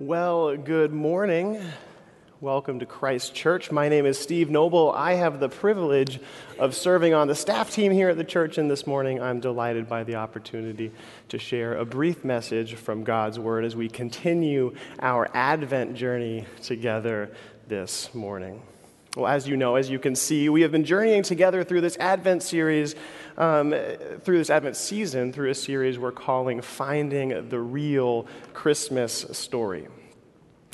Well, good morning. Welcome to Christ Church. My name is Steve Noble. I have the privilege of serving on the staff team here at the church, and this morning I'm delighted by the opportunity to share a brief message from God's Word as we continue our Advent journey together this morning. Well, as you know, as you can see, we have been journeying together through this Advent series, um, through this Advent season, through a series we're calling Finding the Real Christmas Story.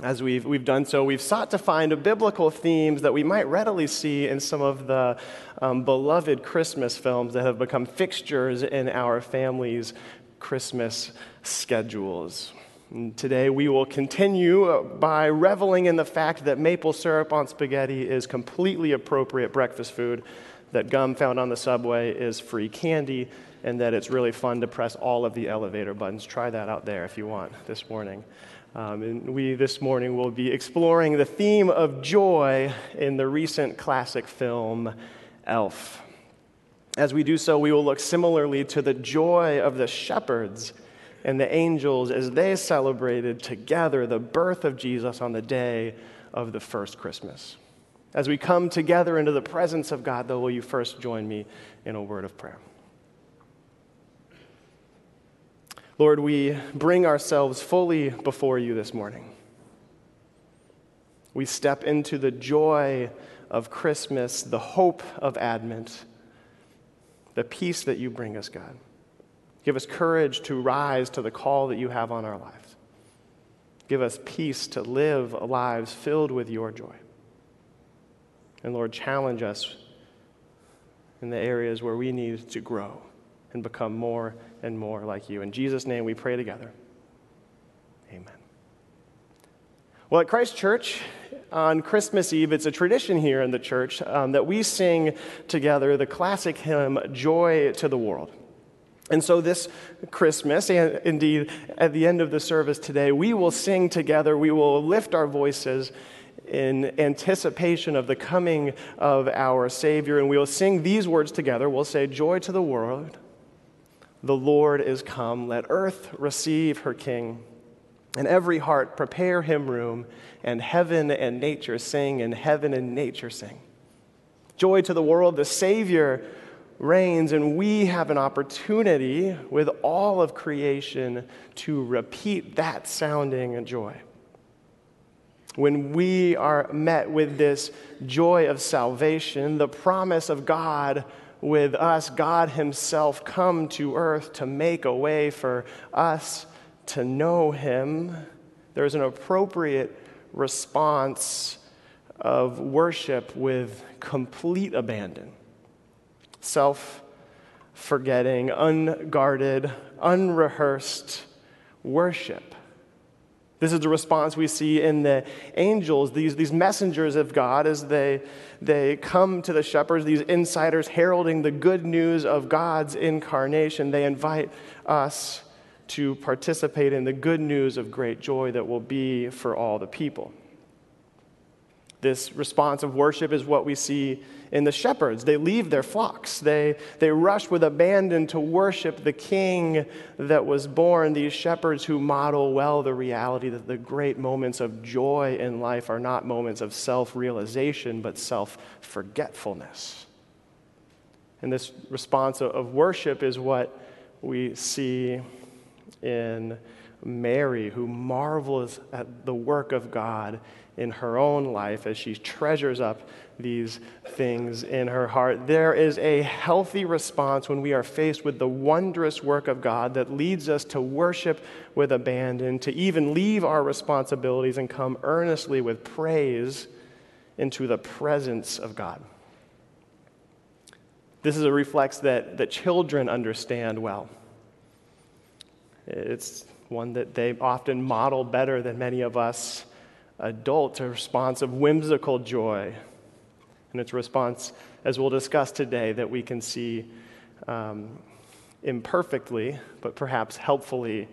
As we've, we've done so, we've sought to find biblical themes that we might readily see in some of the um, beloved Christmas films that have become fixtures in our family's Christmas schedules. Today we will continue by reveling in the fact that maple syrup on spaghetti is completely appropriate breakfast food, that gum found on the subway is free candy, and that it's really fun to press all of the elevator buttons. Try that out there if you want this morning. Um, and we this morning will be exploring the theme of joy in the recent classic film Elf. As we do so, we will look similarly to the joy of the shepherds and the angels as they celebrated together the birth of Jesus on the day of the first Christmas. As we come together into the presence of God, though, will you first join me in a word of prayer? Lord, we bring ourselves fully before you this morning. We step into the joy of Christmas, the hope of Advent, the peace that you bring us, God. Give us courage to rise to the call that you have on our lives. Give us peace to live lives filled with your joy. And Lord, challenge us in the areas where we need to grow and become more and more like you. In Jesus' name we pray together. Amen. Well, at Christ Church, on Christmas Eve, it's a tradition here in the church um, that we sing together the classic hymn, Joy to the World. And so, this Christmas, and indeed at the end of the service today, we will sing together, we will lift our voices in anticipation of the coming of our Savior, and we will sing these words together. We'll say, Joy to the world, the Lord is come. Let earth receive her King, and every heart prepare him room, and heaven and nature sing, and heaven and nature sing. Joy to the world, the Savior reigns, and we have an opportunity with all of creation to repeat that sounding of joy. When we are met with this joy of salvation, the promise of God with us, God Himself come to earth to make a way for us to know Him, there's an appropriate response of worship with complete abandon self forgetting, unguarded, unrehearsed worship. This is the response we see in the angels, these, these messengers of God, as they, they come to the shepherds, these insiders heralding the good news of God's incarnation. They invite us to participate in the good news of great joy that will be for all the people. This response of worship is what we see in the shepherds. They leave their flocks, they, they rush with abandon to worship the king that was born. These shepherds who model well the reality that the great moments of joy in life are not moments of self realization, but self forgetfulness. And this response of worship is what we see in Mary, who marvels at the work of God in her own life as she treasures up these things in her heart. There is a healthy response when we are faced with the wondrous work of God that leads us to worship with abandon, to even leave our responsibilities and come earnestly with praise into the presence of God. This is a reflex that, that children understand well. It's one that they often model better than many of us adults, a response of whimsical joy. And it's a response, as we'll discuss today, that we can see um, imperfectly, but perhaps helpfully,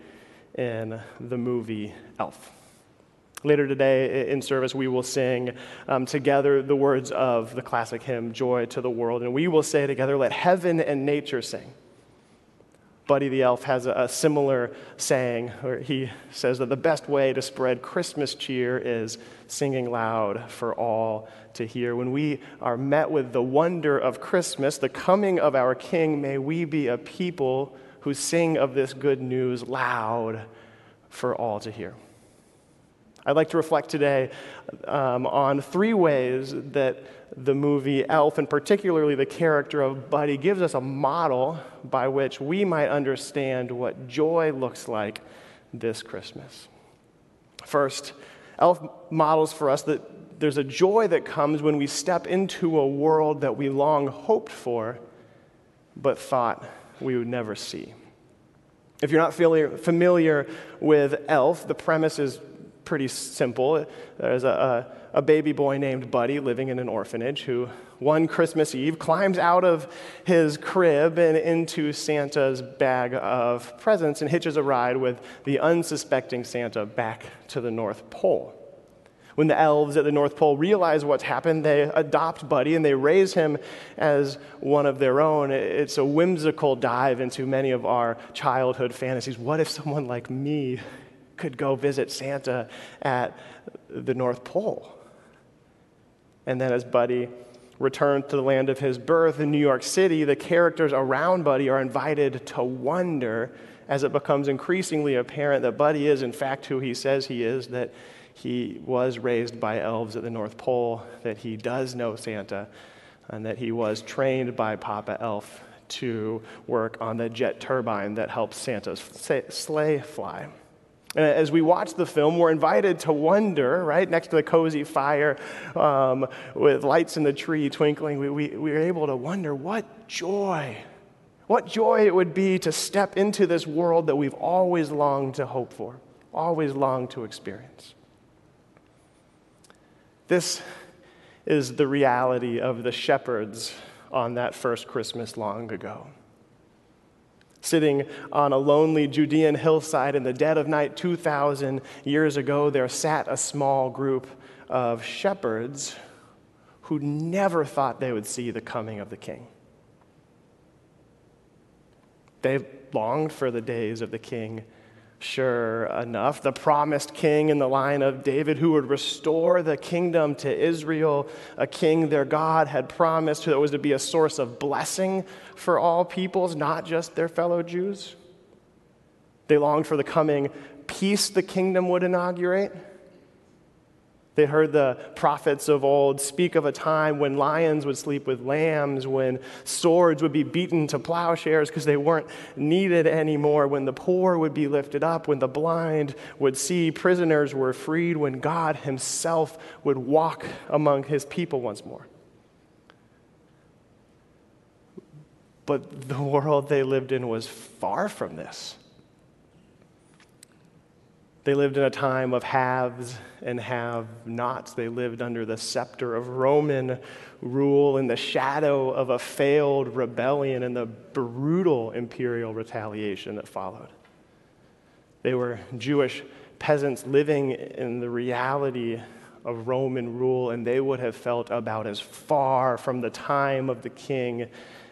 in the movie Elf. Later today in service, we will sing um, together the words of the classic hymn, Joy to the World. And we will say together, Let heaven and nature sing. Buddy the Elf has a, a similar saying where he says that the best way to spread Christmas cheer is singing loud for all to hear. When we are met with the wonder of Christmas, the coming of our King, may we be a people who sing of this good news loud for all to hear. I'd like to reflect today um, on three ways that the movie Elf, and particularly the character of Buddy, gives us a model by which we might understand what joy looks like this Christmas. First, Elf models for us that there's a joy that comes when we step into a world that we long hoped for, but thought we would never see. If you're not familiar with Elf, the premise is pretty simple. There's a, a, a, baby boy named Buddy living in an orphanage who, one Christmas Eve, climbs out of his crib and into Santa's bag of presents and hitches a ride with the unsuspecting Santa back to the North Pole. When the elves at the North Pole realize what's happened, they adopt Buddy and they raise him as one of their own. It's a whimsical dive into many of our childhood fantasies. What if someone like me could go visit Santa at the North Pole. And then as Buddy returns to the land of his birth in New York City, the characters around Buddy are invited to wonder as it becomes increasingly apparent that Buddy is, in fact, who he says he is, that he was raised by elves at the North Pole, that he does know Santa, and that he was trained by Papa Elf to work on the jet turbine that helps Santa's sleigh fly. As we watch the film, we're invited to wonder, right, next to the cozy fire um, with lights in the tree twinkling, we, we, we are able to wonder what joy, what joy it would be to step into this world that we've always longed to hope for, always longed to experience. This is the reality of the shepherds on that first Christmas long ago. Sitting on a lonely Judean hillside in the dead of night 2,000 years ago, there sat a small group of shepherds who never thought they would see the coming of the king. They longed for the days of the king Sure enough, the promised king in the line of David who would restore the kingdom to Israel, a king their God had promised that was to be a source of blessing for all peoples, not just their fellow Jews. They longed for the coming peace the kingdom would inaugurate. They heard the prophets of old speak of a time when lions would sleep with lambs, when swords would be beaten to plowshares because they weren't needed anymore, when the poor would be lifted up, when the blind would see, prisoners were freed, when God Himself would walk among His people once more. But the world they lived in was far from this. They lived in a time of haves and have nots. They lived under the scepter of Roman rule in the shadow of a failed rebellion and the brutal imperial retaliation that followed. They were Jewish peasants living in the reality of Roman rule, and they would have felt about as far from the time of the king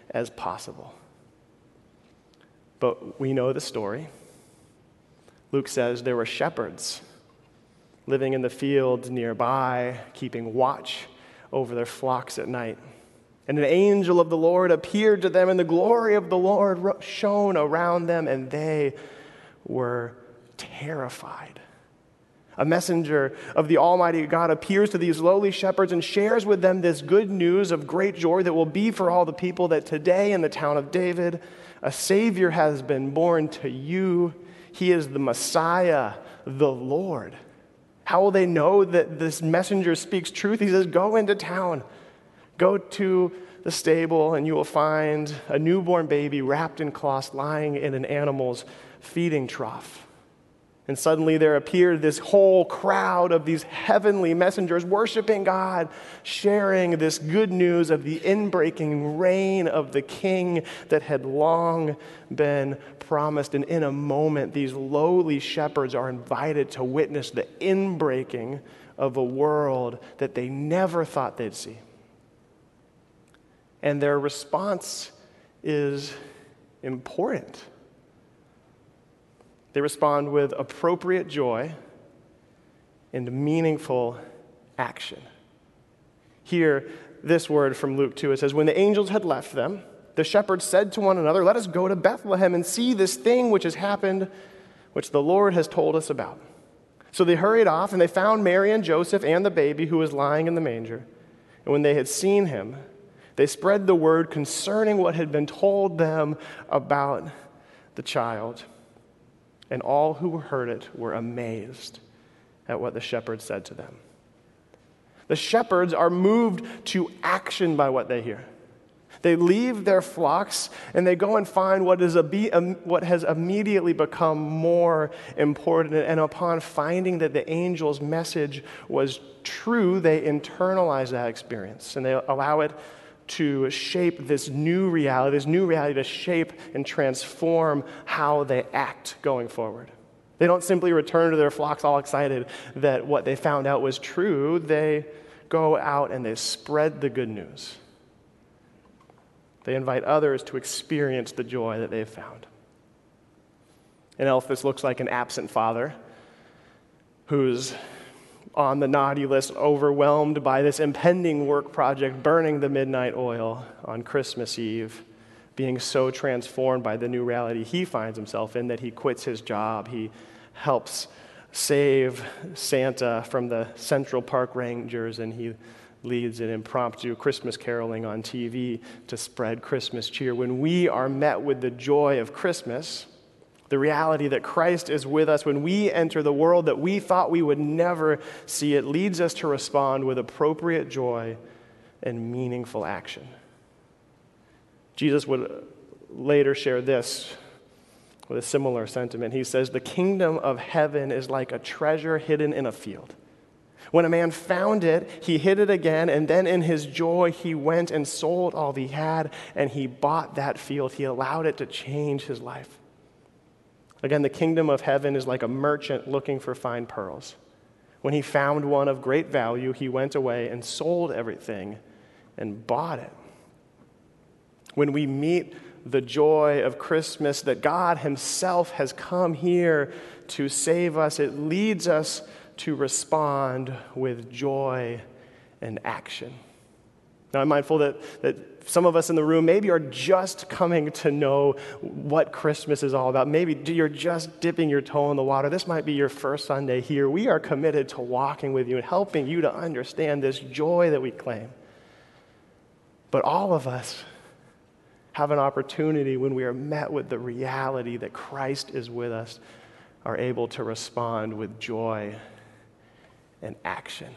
as possible. But we know the story. Luke says there were shepherds living in the fields nearby, keeping watch over their flocks at night. And an angel of the Lord appeared to them, and the glory of the Lord shone around them, and they were terrified. A messenger of the Almighty God appears to these lowly shepherds and shares with them this good news of great joy that will be for all the people that today in the town of David, a Savior has been born to you. He is the Messiah, the Lord. How will they know that this messenger speaks truth? He says, Go into town, go to the stable, and you will find a newborn baby wrapped in cloths lying in an animal's feeding trough. And suddenly there appeared this whole crowd of these heavenly messengers worshiping God, sharing this good news of the inbreaking reign of the king that had long been promised. And in a moment, these lowly shepherds are invited to witness the inbreaking of a world that they never thought they'd see. And their response is important. They respond with appropriate joy and meaningful action. Here, this word from Luke 2 it says, When the angels had left them, the shepherds said to one another, Let us go to Bethlehem and see this thing which has happened, which the Lord has told us about. So they hurried off, and they found Mary and Joseph and the baby who was lying in the manger. And when they had seen him, they spread the word concerning what had been told them about the child. And all who heard it were amazed at what the shepherds said to them. The shepherds are moved to action by what they hear. They leave their flocks and they go and find what, is a, what has immediately become more important. And upon finding that the angel's message was true, they internalize that experience and they allow it to shape this new reality, this new reality to shape and transform how they act going forward. They don't simply return to their flocks all excited that what they found out was true. They go out and they spread the good news. They invite others to experience the joy that they've found. In Elf, this looks like an absent father who's on the naughty list, overwhelmed by this impending work project, burning the midnight oil on Christmas Eve, being so transformed by the new reality he finds himself in that he quits his job. He helps save Santa from the Central Park Rangers and he leads an impromptu Christmas caroling on TV to spread Christmas cheer. When we are met with the joy of Christmas, the reality that Christ is with us when we enter the world that we thought we would never see, it leads us to respond with appropriate joy and meaningful action. Jesus would later share this with a similar sentiment. He says, The kingdom of heaven is like a treasure hidden in a field. When a man found it, he hid it again, and then in his joy, he went and sold all he had, and he bought that field. He allowed it to change his life. Again, the kingdom of heaven is like a merchant looking for fine pearls. When he found one of great value, he went away and sold everything and bought it. When we meet the joy of Christmas that God Himself has come here to save us, it leads us to respond with joy and action. Now, I'm mindful that, that some of us in the room maybe are just coming to know what Christmas is all about. Maybe you're just dipping your toe in the water. This might be your first Sunday here. We are committed to walking with you and helping you to understand this joy that we claim. But all of us have an opportunity when we are met with the reality that Christ is with us, are able to respond with joy and action.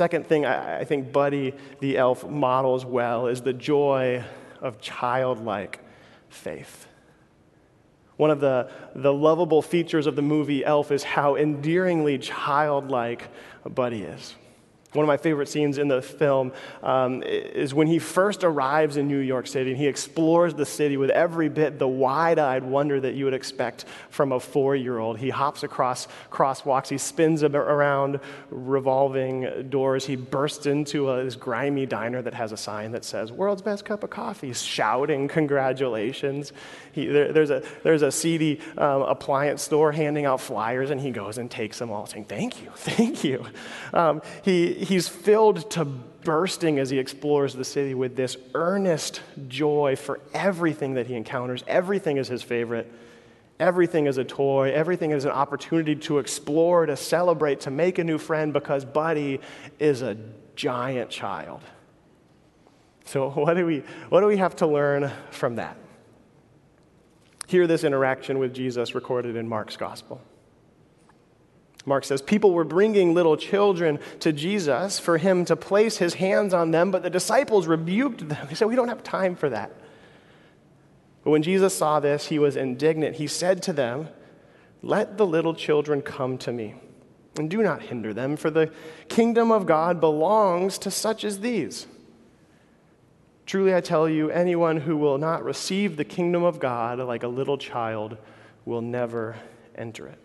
Second thing I, I think Buddy the elf models well is the joy of childlike faith. One of the, the lovable features of the movie Elf is how endearingly childlike Buddy is. One of my favorite scenes in the film um, is when he first arrives in New York City and he explores the city with every bit the wide eyed wonder that you would expect from a four year old. He hops across crosswalks, he spins around revolving doors, he bursts into a, this grimy diner that has a sign that says, World's Best Cup of Coffee, He's shouting congratulations. He, there, there's, a, there's a seedy um, appliance store handing out flyers, and he goes and takes them all, saying, Thank you, thank you. Um, he, he's filled to bursting as he explores the city with this earnest joy for everything that he encounters. Everything is his favorite. Everything is a toy. Everything is an opportunity to explore, to celebrate, to make a new friend because Buddy is a giant child. So, what do we, what do we have to learn from that? Hear this interaction with Jesus recorded in Mark's gospel. Mark says, People were bringing little children to Jesus for him to place his hands on them, but the disciples rebuked them. They said, We don't have time for that. But when Jesus saw this, he was indignant. He said to them, Let the little children come to me, and do not hinder them, for the kingdom of God belongs to such as these. Truly, I tell you, anyone who will not receive the kingdom of God like a little child will never enter it.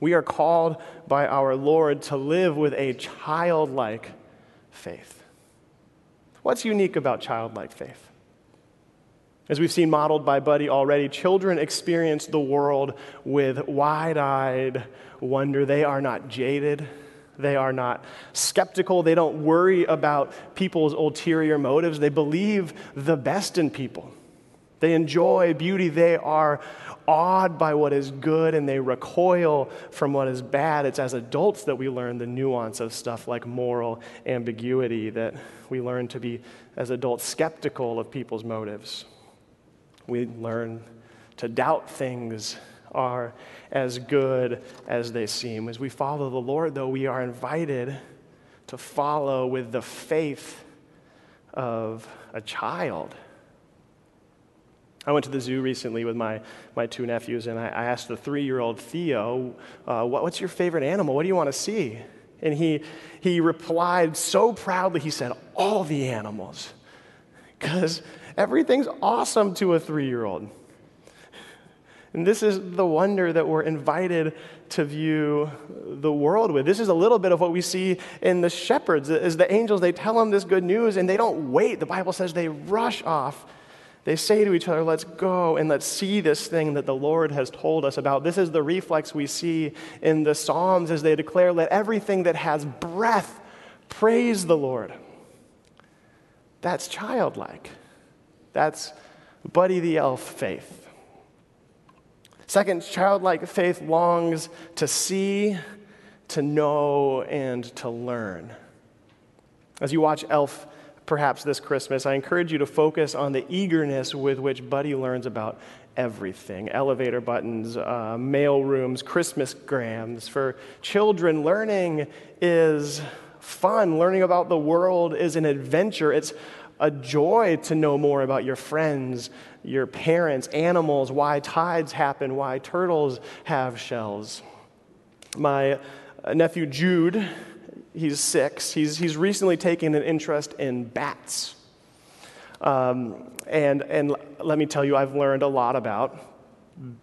We are called by our Lord to live with a childlike faith. What's unique about childlike faith? As we've seen modeled by Buddy already, children experience the world with wide eyed wonder. They are not jaded, they are not skeptical, they don't worry about people's ulterior motives. They believe the best in people. They enjoy beauty. They are awed by what is good and they recoil from what is bad. It's as adults that we learn the nuance of stuff like moral ambiguity, that we learn to be, as adults, skeptical of people's motives. We learn to doubt things are as good as they seem. As we follow the Lord, though, we are invited to follow with the faith of a child. I went to the zoo recently with my, my two nephews, and I, I asked the three year old Theo, uh, what, What's your favorite animal? What do you want to see? And he, he replied so proudly, he said, All the animals. Because Everything's awesome to a three year old. And this is the wonder that we're invited to view the world with. This is a little bit of what we see in the shepherds. As the angels, they tell them this good news and they don't wait. The Bible says they rush off. They say to each other, Let's go and let's see this thing that the Lord has told us about. This is the reflex we see in the Psalms as they declare, Let everything that has breath praise the Lord. That's childlike. That's Buddy the Elf faith. Second, childlike faith longs to see, to know, and to learn. As you watch Elf perhaps this Christmas, I encourage you to focus on the eagerness with which Buddy learns about everything elevator buttons, uh, mail rooms, Christmas grams. For children, learning is fun. Learning about the world is an adventure. It's a joy to know more about your friends, your parents, animals, why tides happen, why turtles have shells. My nephew Jude, he's six, he's, he's recently taken an interest in bats. Um, and, and let me tell you, I've learned a lot about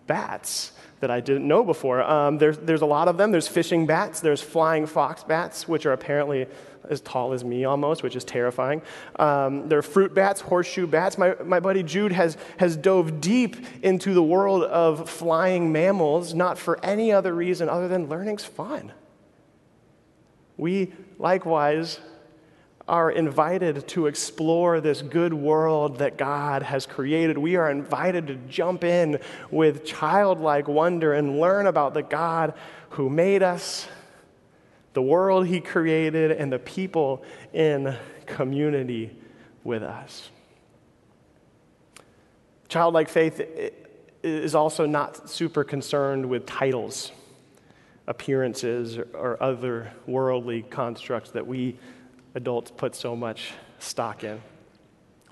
bats that I didn't know before. Um, there's, there's a lot of them. There's fishing bats, there's flying fox bats, which are apparently as tall as me almost, which is terrifying. Um, there are fruit bats, horseshoe bats. My, my buddy Jude has, has dove deep into the world of flying mammals, not for any other reason other than learning's fun. We likewise are invited to explore this good world that God has created. We are invited to jump in with childlike wonder and learn about the God who made us the world He created, and the people in community with us. Childlike faith is also not super concerned with titles, appearances, or other worldly constructs that we adults put so much stock in.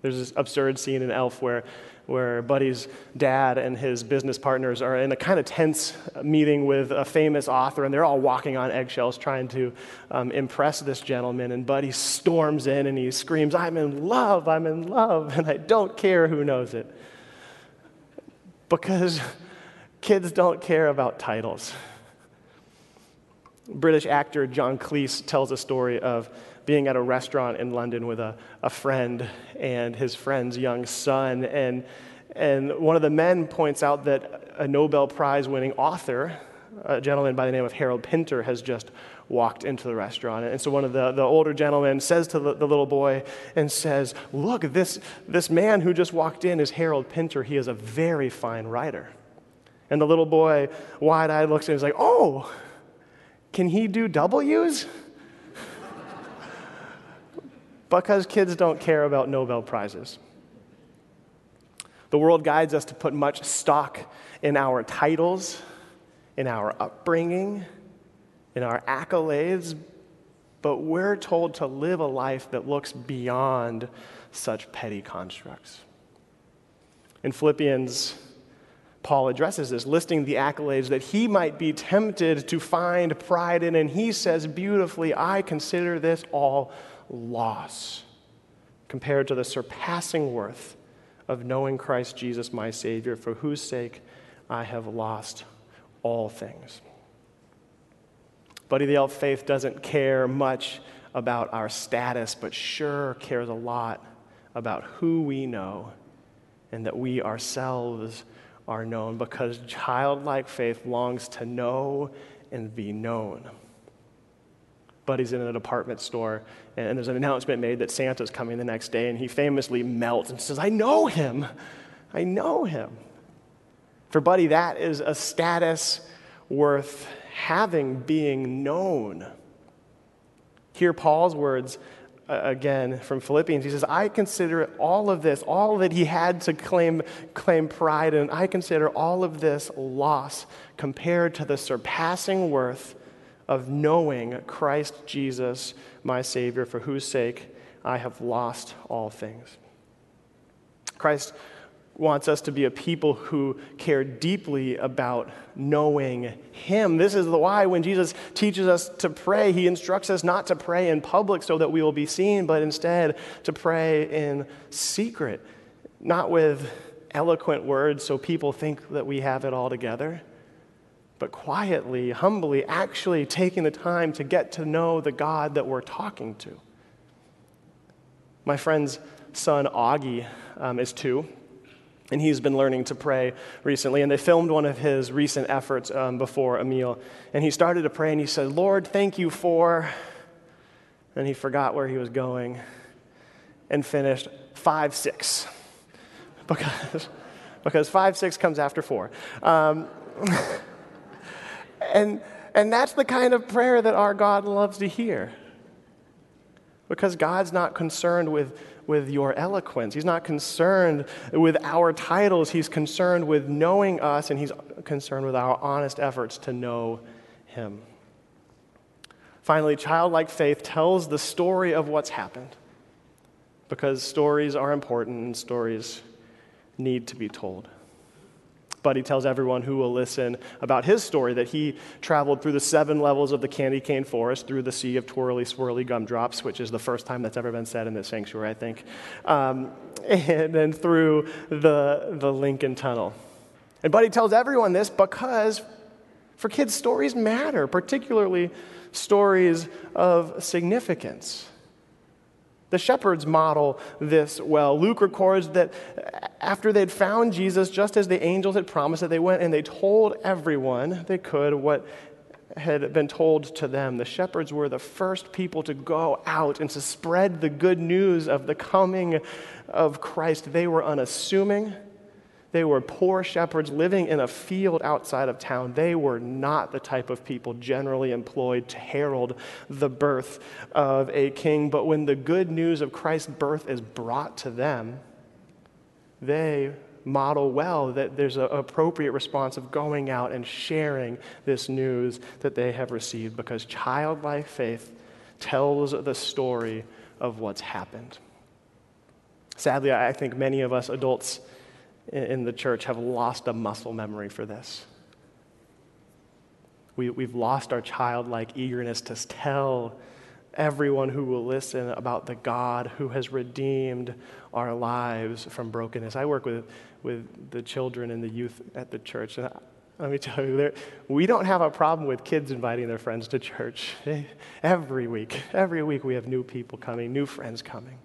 There's this absurd scene in Elf where where Buddy's dad and his business partners are in a kind of tense meeting with a famous author, and they're all walking on eggshells trying to um, impress this gentleman. And Buddy storms in and he screams, I'm in love, I'm in love, and I don't care who knows it. Because kids don't care about titles. British actor John Cleese tells a story of being at a restaurant in London with a, a friend and his friend's young son. And, and one of the men points out that a Nobel Prize winning author, a gentleman by the name of Harold Pinter, has just walked into the restaurant. And so one of the, the older gentlemen says to the, the, little boy and says, Look, this, this man who just walked in is Harold Pinter. He is a very fine writer. And the little boy, wide eyed, looks at him and is like, Oh, can he do W's? because kids don't care about Nobel Prizes. The world guides us to put much stock in our titles, in our upbringing, in our accolades, but we're told to live a life that looks beyond such petty constructs. In Philippians, Paul addresses this, listing the accolades that he might be tempted to find pride in, and he says beautifully, I consider this all loss compared to the surpassing worth of knowing Christ Jesus, my Savior, for whose sake I have lost all things. Buddy the Elf Faith doesn't care much about our status, but sure cares a lot about who we know and that we ourselves are known because childlike faith longs to know and be known. Buddy's in a department store, and there's an announcement made that Santa's coming the next day, and he famously melts and says, I know him. I know him. For Buddy, that is a status worth having, being known. Hear Paul's words again from Philippians. He says, I consider all of this, all that he had to claim, claim pride and I consider all of this loss compared to the surpassing worth of knowing Christ Jesus, my Savior, for whose sake I have lost all things. Christ wants us to be a people who care deeply about knowing Him. This is the why when Jesus teaches us to pray, He instructs us not to pray in public so that we will be seen, but instead to pray in secret, not with eloquent words so people think that we have it all together. But quietly, humbly, actually taking the time to get to know the God that we're talking to. My friend's son, Augie, um, is two. And he's been learning to pray recently. And they filmed one of his recent efforts um, before a meal. And he started to pray and he said, Lord, thank you for. And he forgot where he was going and finished 5 6. Because, because 5 6 comes after 4. Um, and, and that's the kind of prayer that our God loves to hear. Because God's not concerned with with your eloquence. He's not concerned with our titles. He's concerned with knowing us, and he's concerned with our honest efforts to know him. Finally, childlike faith tells the story of what's happened because stories are important and stories need to be told. Buddy tells everyone who will listen about his story that he traveled through the seven levels of the candy cane forest, through the sea of twirly, swirly gumdrops, which is the first time that's ever been said in this sanctuary, I think, um, and then through the, the Lincoln Tunnel. And Buddy tells everyone this because for kids, stories matter, particularly stories of significance. The shepherds model this well. Luke records that after they'd found Jesus, just as the angels had promised, that they went and they told everyone they could what had been told to them. The shepherds were the first people to go out and to spread the good news of the coming of Christ. They were unassuming. They were poor shepherds living in a field outside of town. They were not the type of people generally employed to herald the birth of a king. But when the good news of Christ's birth is brought to them, they model well that there's an appropriate response of going out and sharing this news that they have received because childlike faith tells the story of what's happened. Sadly, I think many of us adults in the church have lost a muscle memory for this. We, we've lost our childlike eagerness to tell everyone who will listen about the God who has redeemed our lives from brokenness. I work with, with the children and the youth at the church, and let me tell you, we don't have a problem with kids inviting their friends to church. Every week, every week we have new people coming, new friends coming.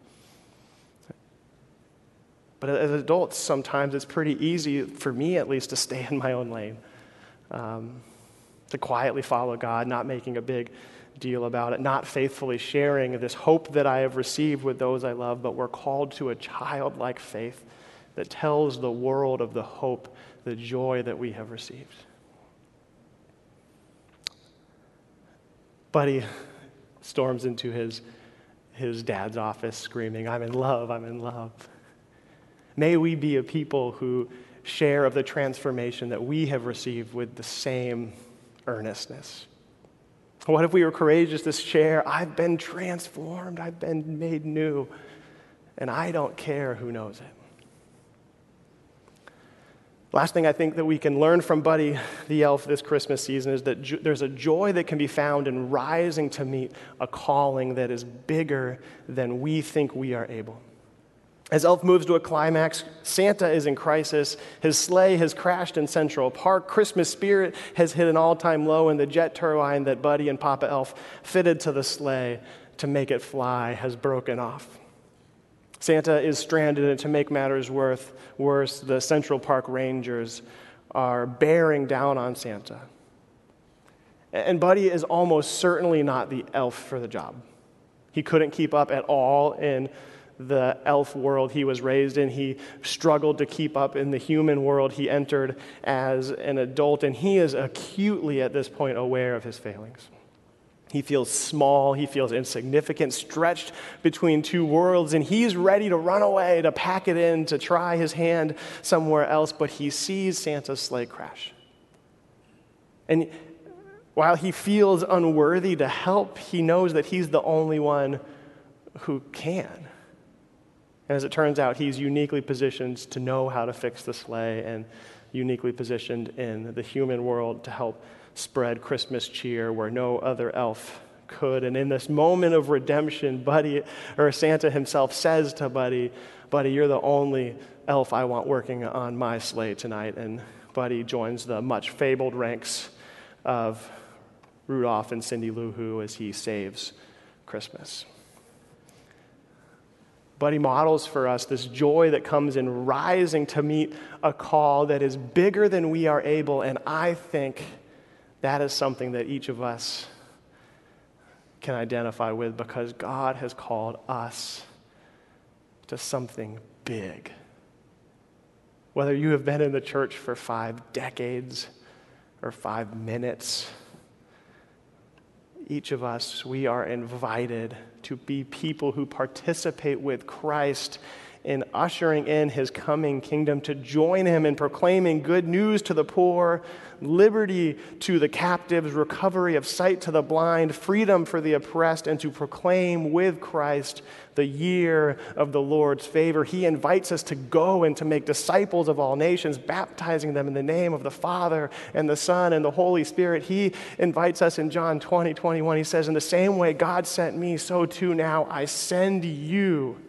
But as adults, sometimes it's pretty easy, for me at least, to stay in my own lane, um, to quietly follow God, not making a big deal about it, not faithfully sharing this hope that I have received with those I love, but we're called to a childlike faith that tells the world of the hope, the joy that we have received. Buddy storms into his, his dad's office screaming, I'm in love, I'm in love. May we be a people who share of the transformation that we have received with the same earnestness. What if we were courageous to share, I've been transformed, I've been made new, and I don't care who knows it? Last thing I think that we can learn from Buddy the Elf this Christmas season is that jo- there's a joy that can be found in rising to meet a calling that is bigger than we think we are able. As Elf moves to a climax, Santa is in crisis. His sleigh has crashed in Central Park. Christmas spirit has hit an all time low, and the jet turbine that Buddy and Papa Elf fitted to the sleigh to make it fly has broken off. Santa is stranded, and to make matters worse, the Central Park Rangers are bearing down on Santa. And Buddy is almost certainly not the elf for the job. He couldn't keep up at all in the elf world he was raised in. He struggled to keep up in the human world he entered as an adult, and he is acutely at this point aware of his failings. He feels small, he feels insignificant, stretched between two worlds, and he's ready to run away, to pack it in, to try his hand somewhere else, but he sees Santa's sleigh crash. And while he feels unworthy to help, he knows that he's the only one who can. And as it turns out, he's uniquely positioned to know how to fix the sleigh and uniquely positioned in the human world to help spread Christmas cheer where no other elf could. And in this moment of redemption, Buddy, or Santa himself says to Buddy, Buddy, you're the only elf I want working on my sleigh tonight. And Buddy joins the much fabled ranks of Rudolph and Cindy Lou Who as he saves Christmas. But he models for us this joy that comes in rising to meet a call that is bigger than we are able. And I think that is something that each of us can identify with because God has called us to something big. Whether you have been in the church for five decades or five minutes, each of us, we are invited to be people who participate with Christ in ushering in his coming kingdom, to join him in proclaiming good news to the poor, liberty to the captives, recovery of sight to the blind, freedom for the oppressed, and to proclaim with Christ the year of the Lord's favor. He invites us to go and to make disciples of all nations, baptizing them in the name of the Father and the Son and the Holy Spirit. He invites us in John 20, 21. He says, In the same way God sent me, so too now I send you.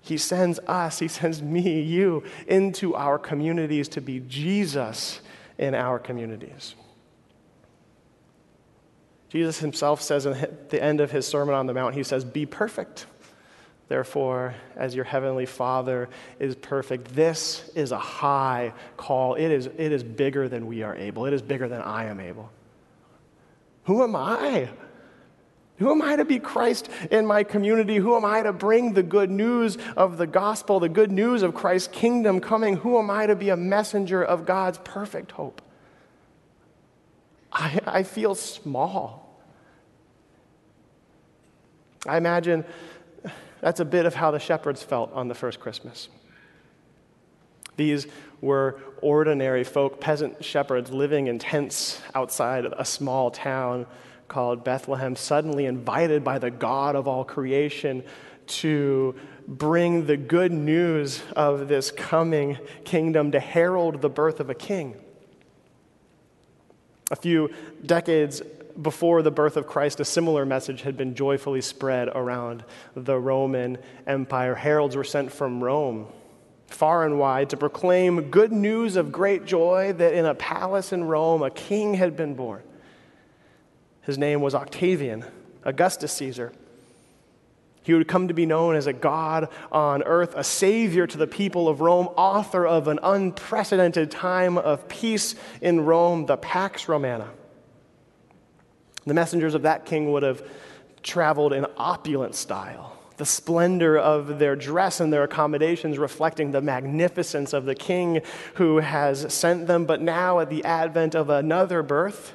He sends us, He sends me, you, into our communities to be Jesus in our communities. Jesus himself says at the end of his Sermon on the Mount, He says, Be perfect. Therefore, as your heavenly Father is perfect, this is a high call. It is, it is bigger than we are able, it is bigger than I am able. Who am I? Who am I to be Christ in my community? Who am I to bring the good news of the gospel, the good news of Christ's kingdom coming? Who am I to be a messenger of God's perfect hope? I, I feel small. I imagine that's a bit of how the shepherds felt on the first Christmas. These were ordinary folk, peasant shepherds living in tents outside a small town called Bethlehem, suddenly invited by the God of all creation to bring the good news of this coming kingdom to herald the birth of a king. A few decades before the birth of Christ, a similar message had been joyfully spread around the Roman Empire. Heralds were sent from Rome far and wide to proclaim good news of great joy that in a palace in Rome a king had been born. His name was Octavian, Augustus Caesar. He would come to be known as a God on earth, a savior to the people of Rome, author of an unprecedented time of peace in Rome, the Pax Romana. The messengers of that king would have traveled in opulent style, the splendor of their dress and their accommodations reflecting the magnificence of the king who has sent them. But now, at the advent of another birth,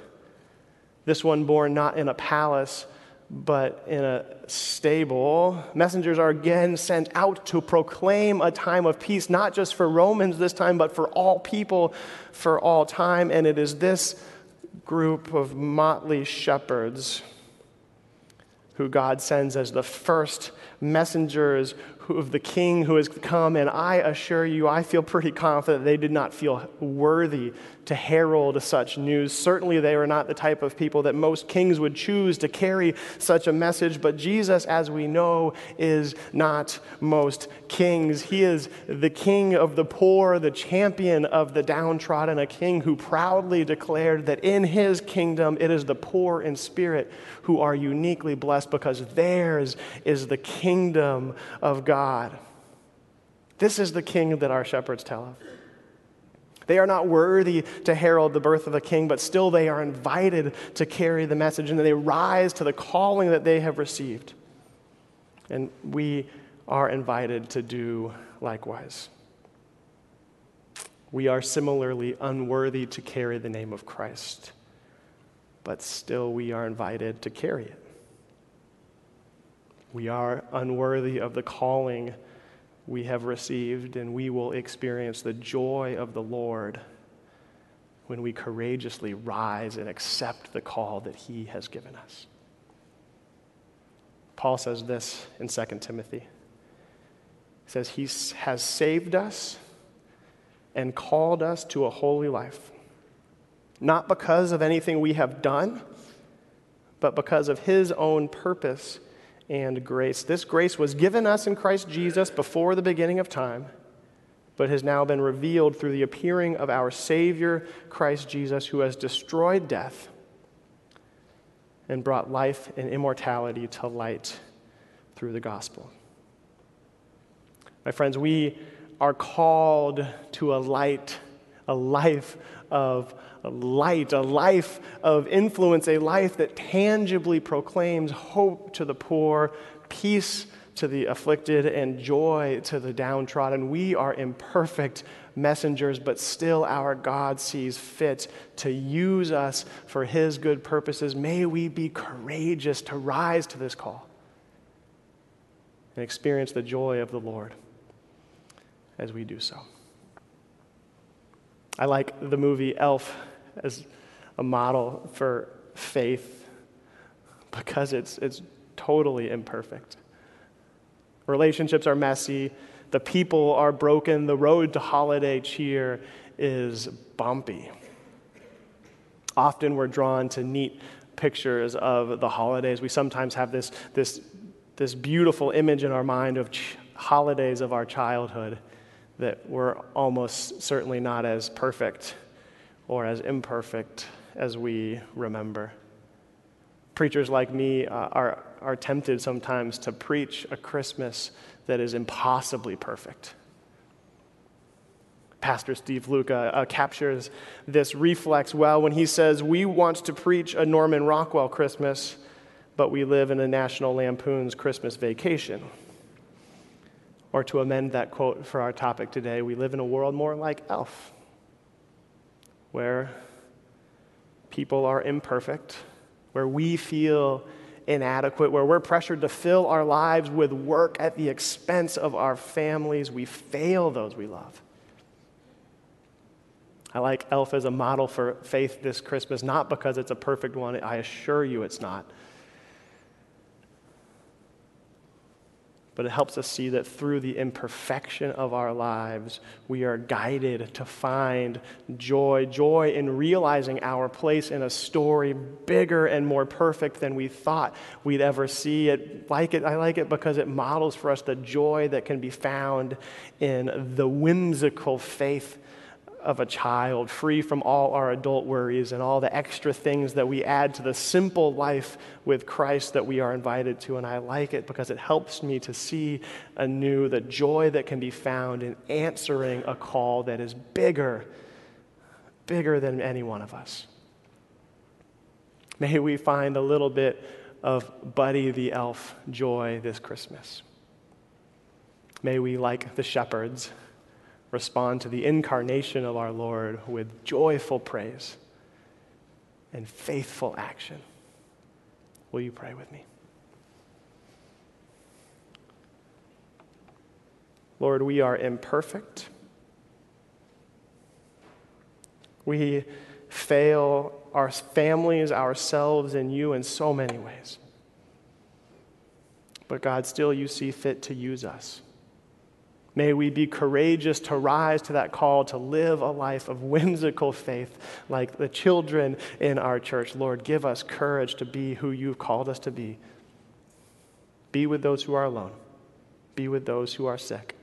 this one born not in a palace, but in a stable. Messengers are again sent out to proclaim a time of peace, not just for Romans this time, but for all people for all time. And it is this group of motley shepherds who God sends as the first messengers of the king who has come. And I assure you, I feel pretty confident they did not feel worthy to herald such news. Certainly, they were not the type of people that most kings would choose to carry such a message. But Jesus, as we know, is not most kings. He is the king of the poor, the champion of the downtrodden, a king who proudly declared that in his kingdom it is the poor in spirit who are uniquely blessed because theirs is the kingdom of God. This is the king that our shepherds tell of. They are not worthy to herald the birth of a king, but still they are invited to carry the message and they rise to the calling that they have received. And we are invited to do likewise. We are similarly unworthy to carry the name of Christ, but still we are invited to carry it. We are unworthy of the calling we have received, and we will experience the joy of the Lord when we courageously rise and accept the call that He has given us. Paul says this in 2 Timothy. He says, He has saved us and called us to a holy life, not because of anything we have done, but because of His own purpose and grace. This grace was given us in Christ Jesus before the beginning of time, but has now been revealed through the appearing of our Savior, Christ Jesus, who has destroyed death and brought life and immortality to light through the gospel. My friends, we are called to a light, a life of light, a life of influence, a life that tangibly proclaims hope to the poor, peace to the afflicted, and joy to the downtrodden. We are imperfect messengers, but still our God sees fit to use us for His good purposes. May we be courageous to rise to this call and experience the joy of the Lord as we do so. I like the movie Elf as a model for faith because it's, it's totally imperfect. Relationships are messy, the people are broken, the road to holiday cheer is bumpy. Often we're drawn to neat pictures of the holidays. We sometimes have this, this, this beautiful image in our mind of ch- holidays of our childhood that were almost certainly not as perfect or as imperfect as we remember. Preachers like me uh, are, are tempted sometimes to preach a Christmas that is impossibly perfect. Pastor Steve Luca uh, captures this reflex well when he says, We want to preach a Norman Rockwell Christmas, but we live in a National Lampoon's Christmas vacation. Or to amend that quote for our topic today, we live in a world more like Elf, where people are imperfect, where we feel inadequate, where we're pressured to fill our lives with work at the expense of our families. We fail those we love. I like Elf as a model for faith this Christmas, not because it's a perfect one, I assure you it's not but it helps us see that through the imperfection of our lives, we are guided to find joy. Joy in realizing our place in a story bigger and more perfect than we thought we'd ever see. It, like it, I like it because it models for us the joy that can be found in the whimsical faith of a child, free from all our adult worries and all the extra things that we add to the simple life with Christ that we are invited to. And I like it because it helps me to see anew the joy that can be found in answering a call that is bigger, bigger than any one of us. May we find a little bit of Buddy the Elf joy this Christmas. May we, like the shepherds, respond to the incarnation of our Lord with joyful praise and faithful action. Will you pray with me? Lord, we are imperfect. We fail our families, ourselves, and you in so many ways. But God, still you see fit to use us. May we be courageous to rise to that call to live a life of whimsical faith like the children in our church. Lord, give us courage to be who you've called us to be. Be with those who are alone, be with those who are sick,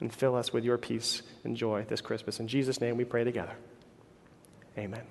and fill us with your peace and joy this Christmas. In Jesus' name we pray together. Amen.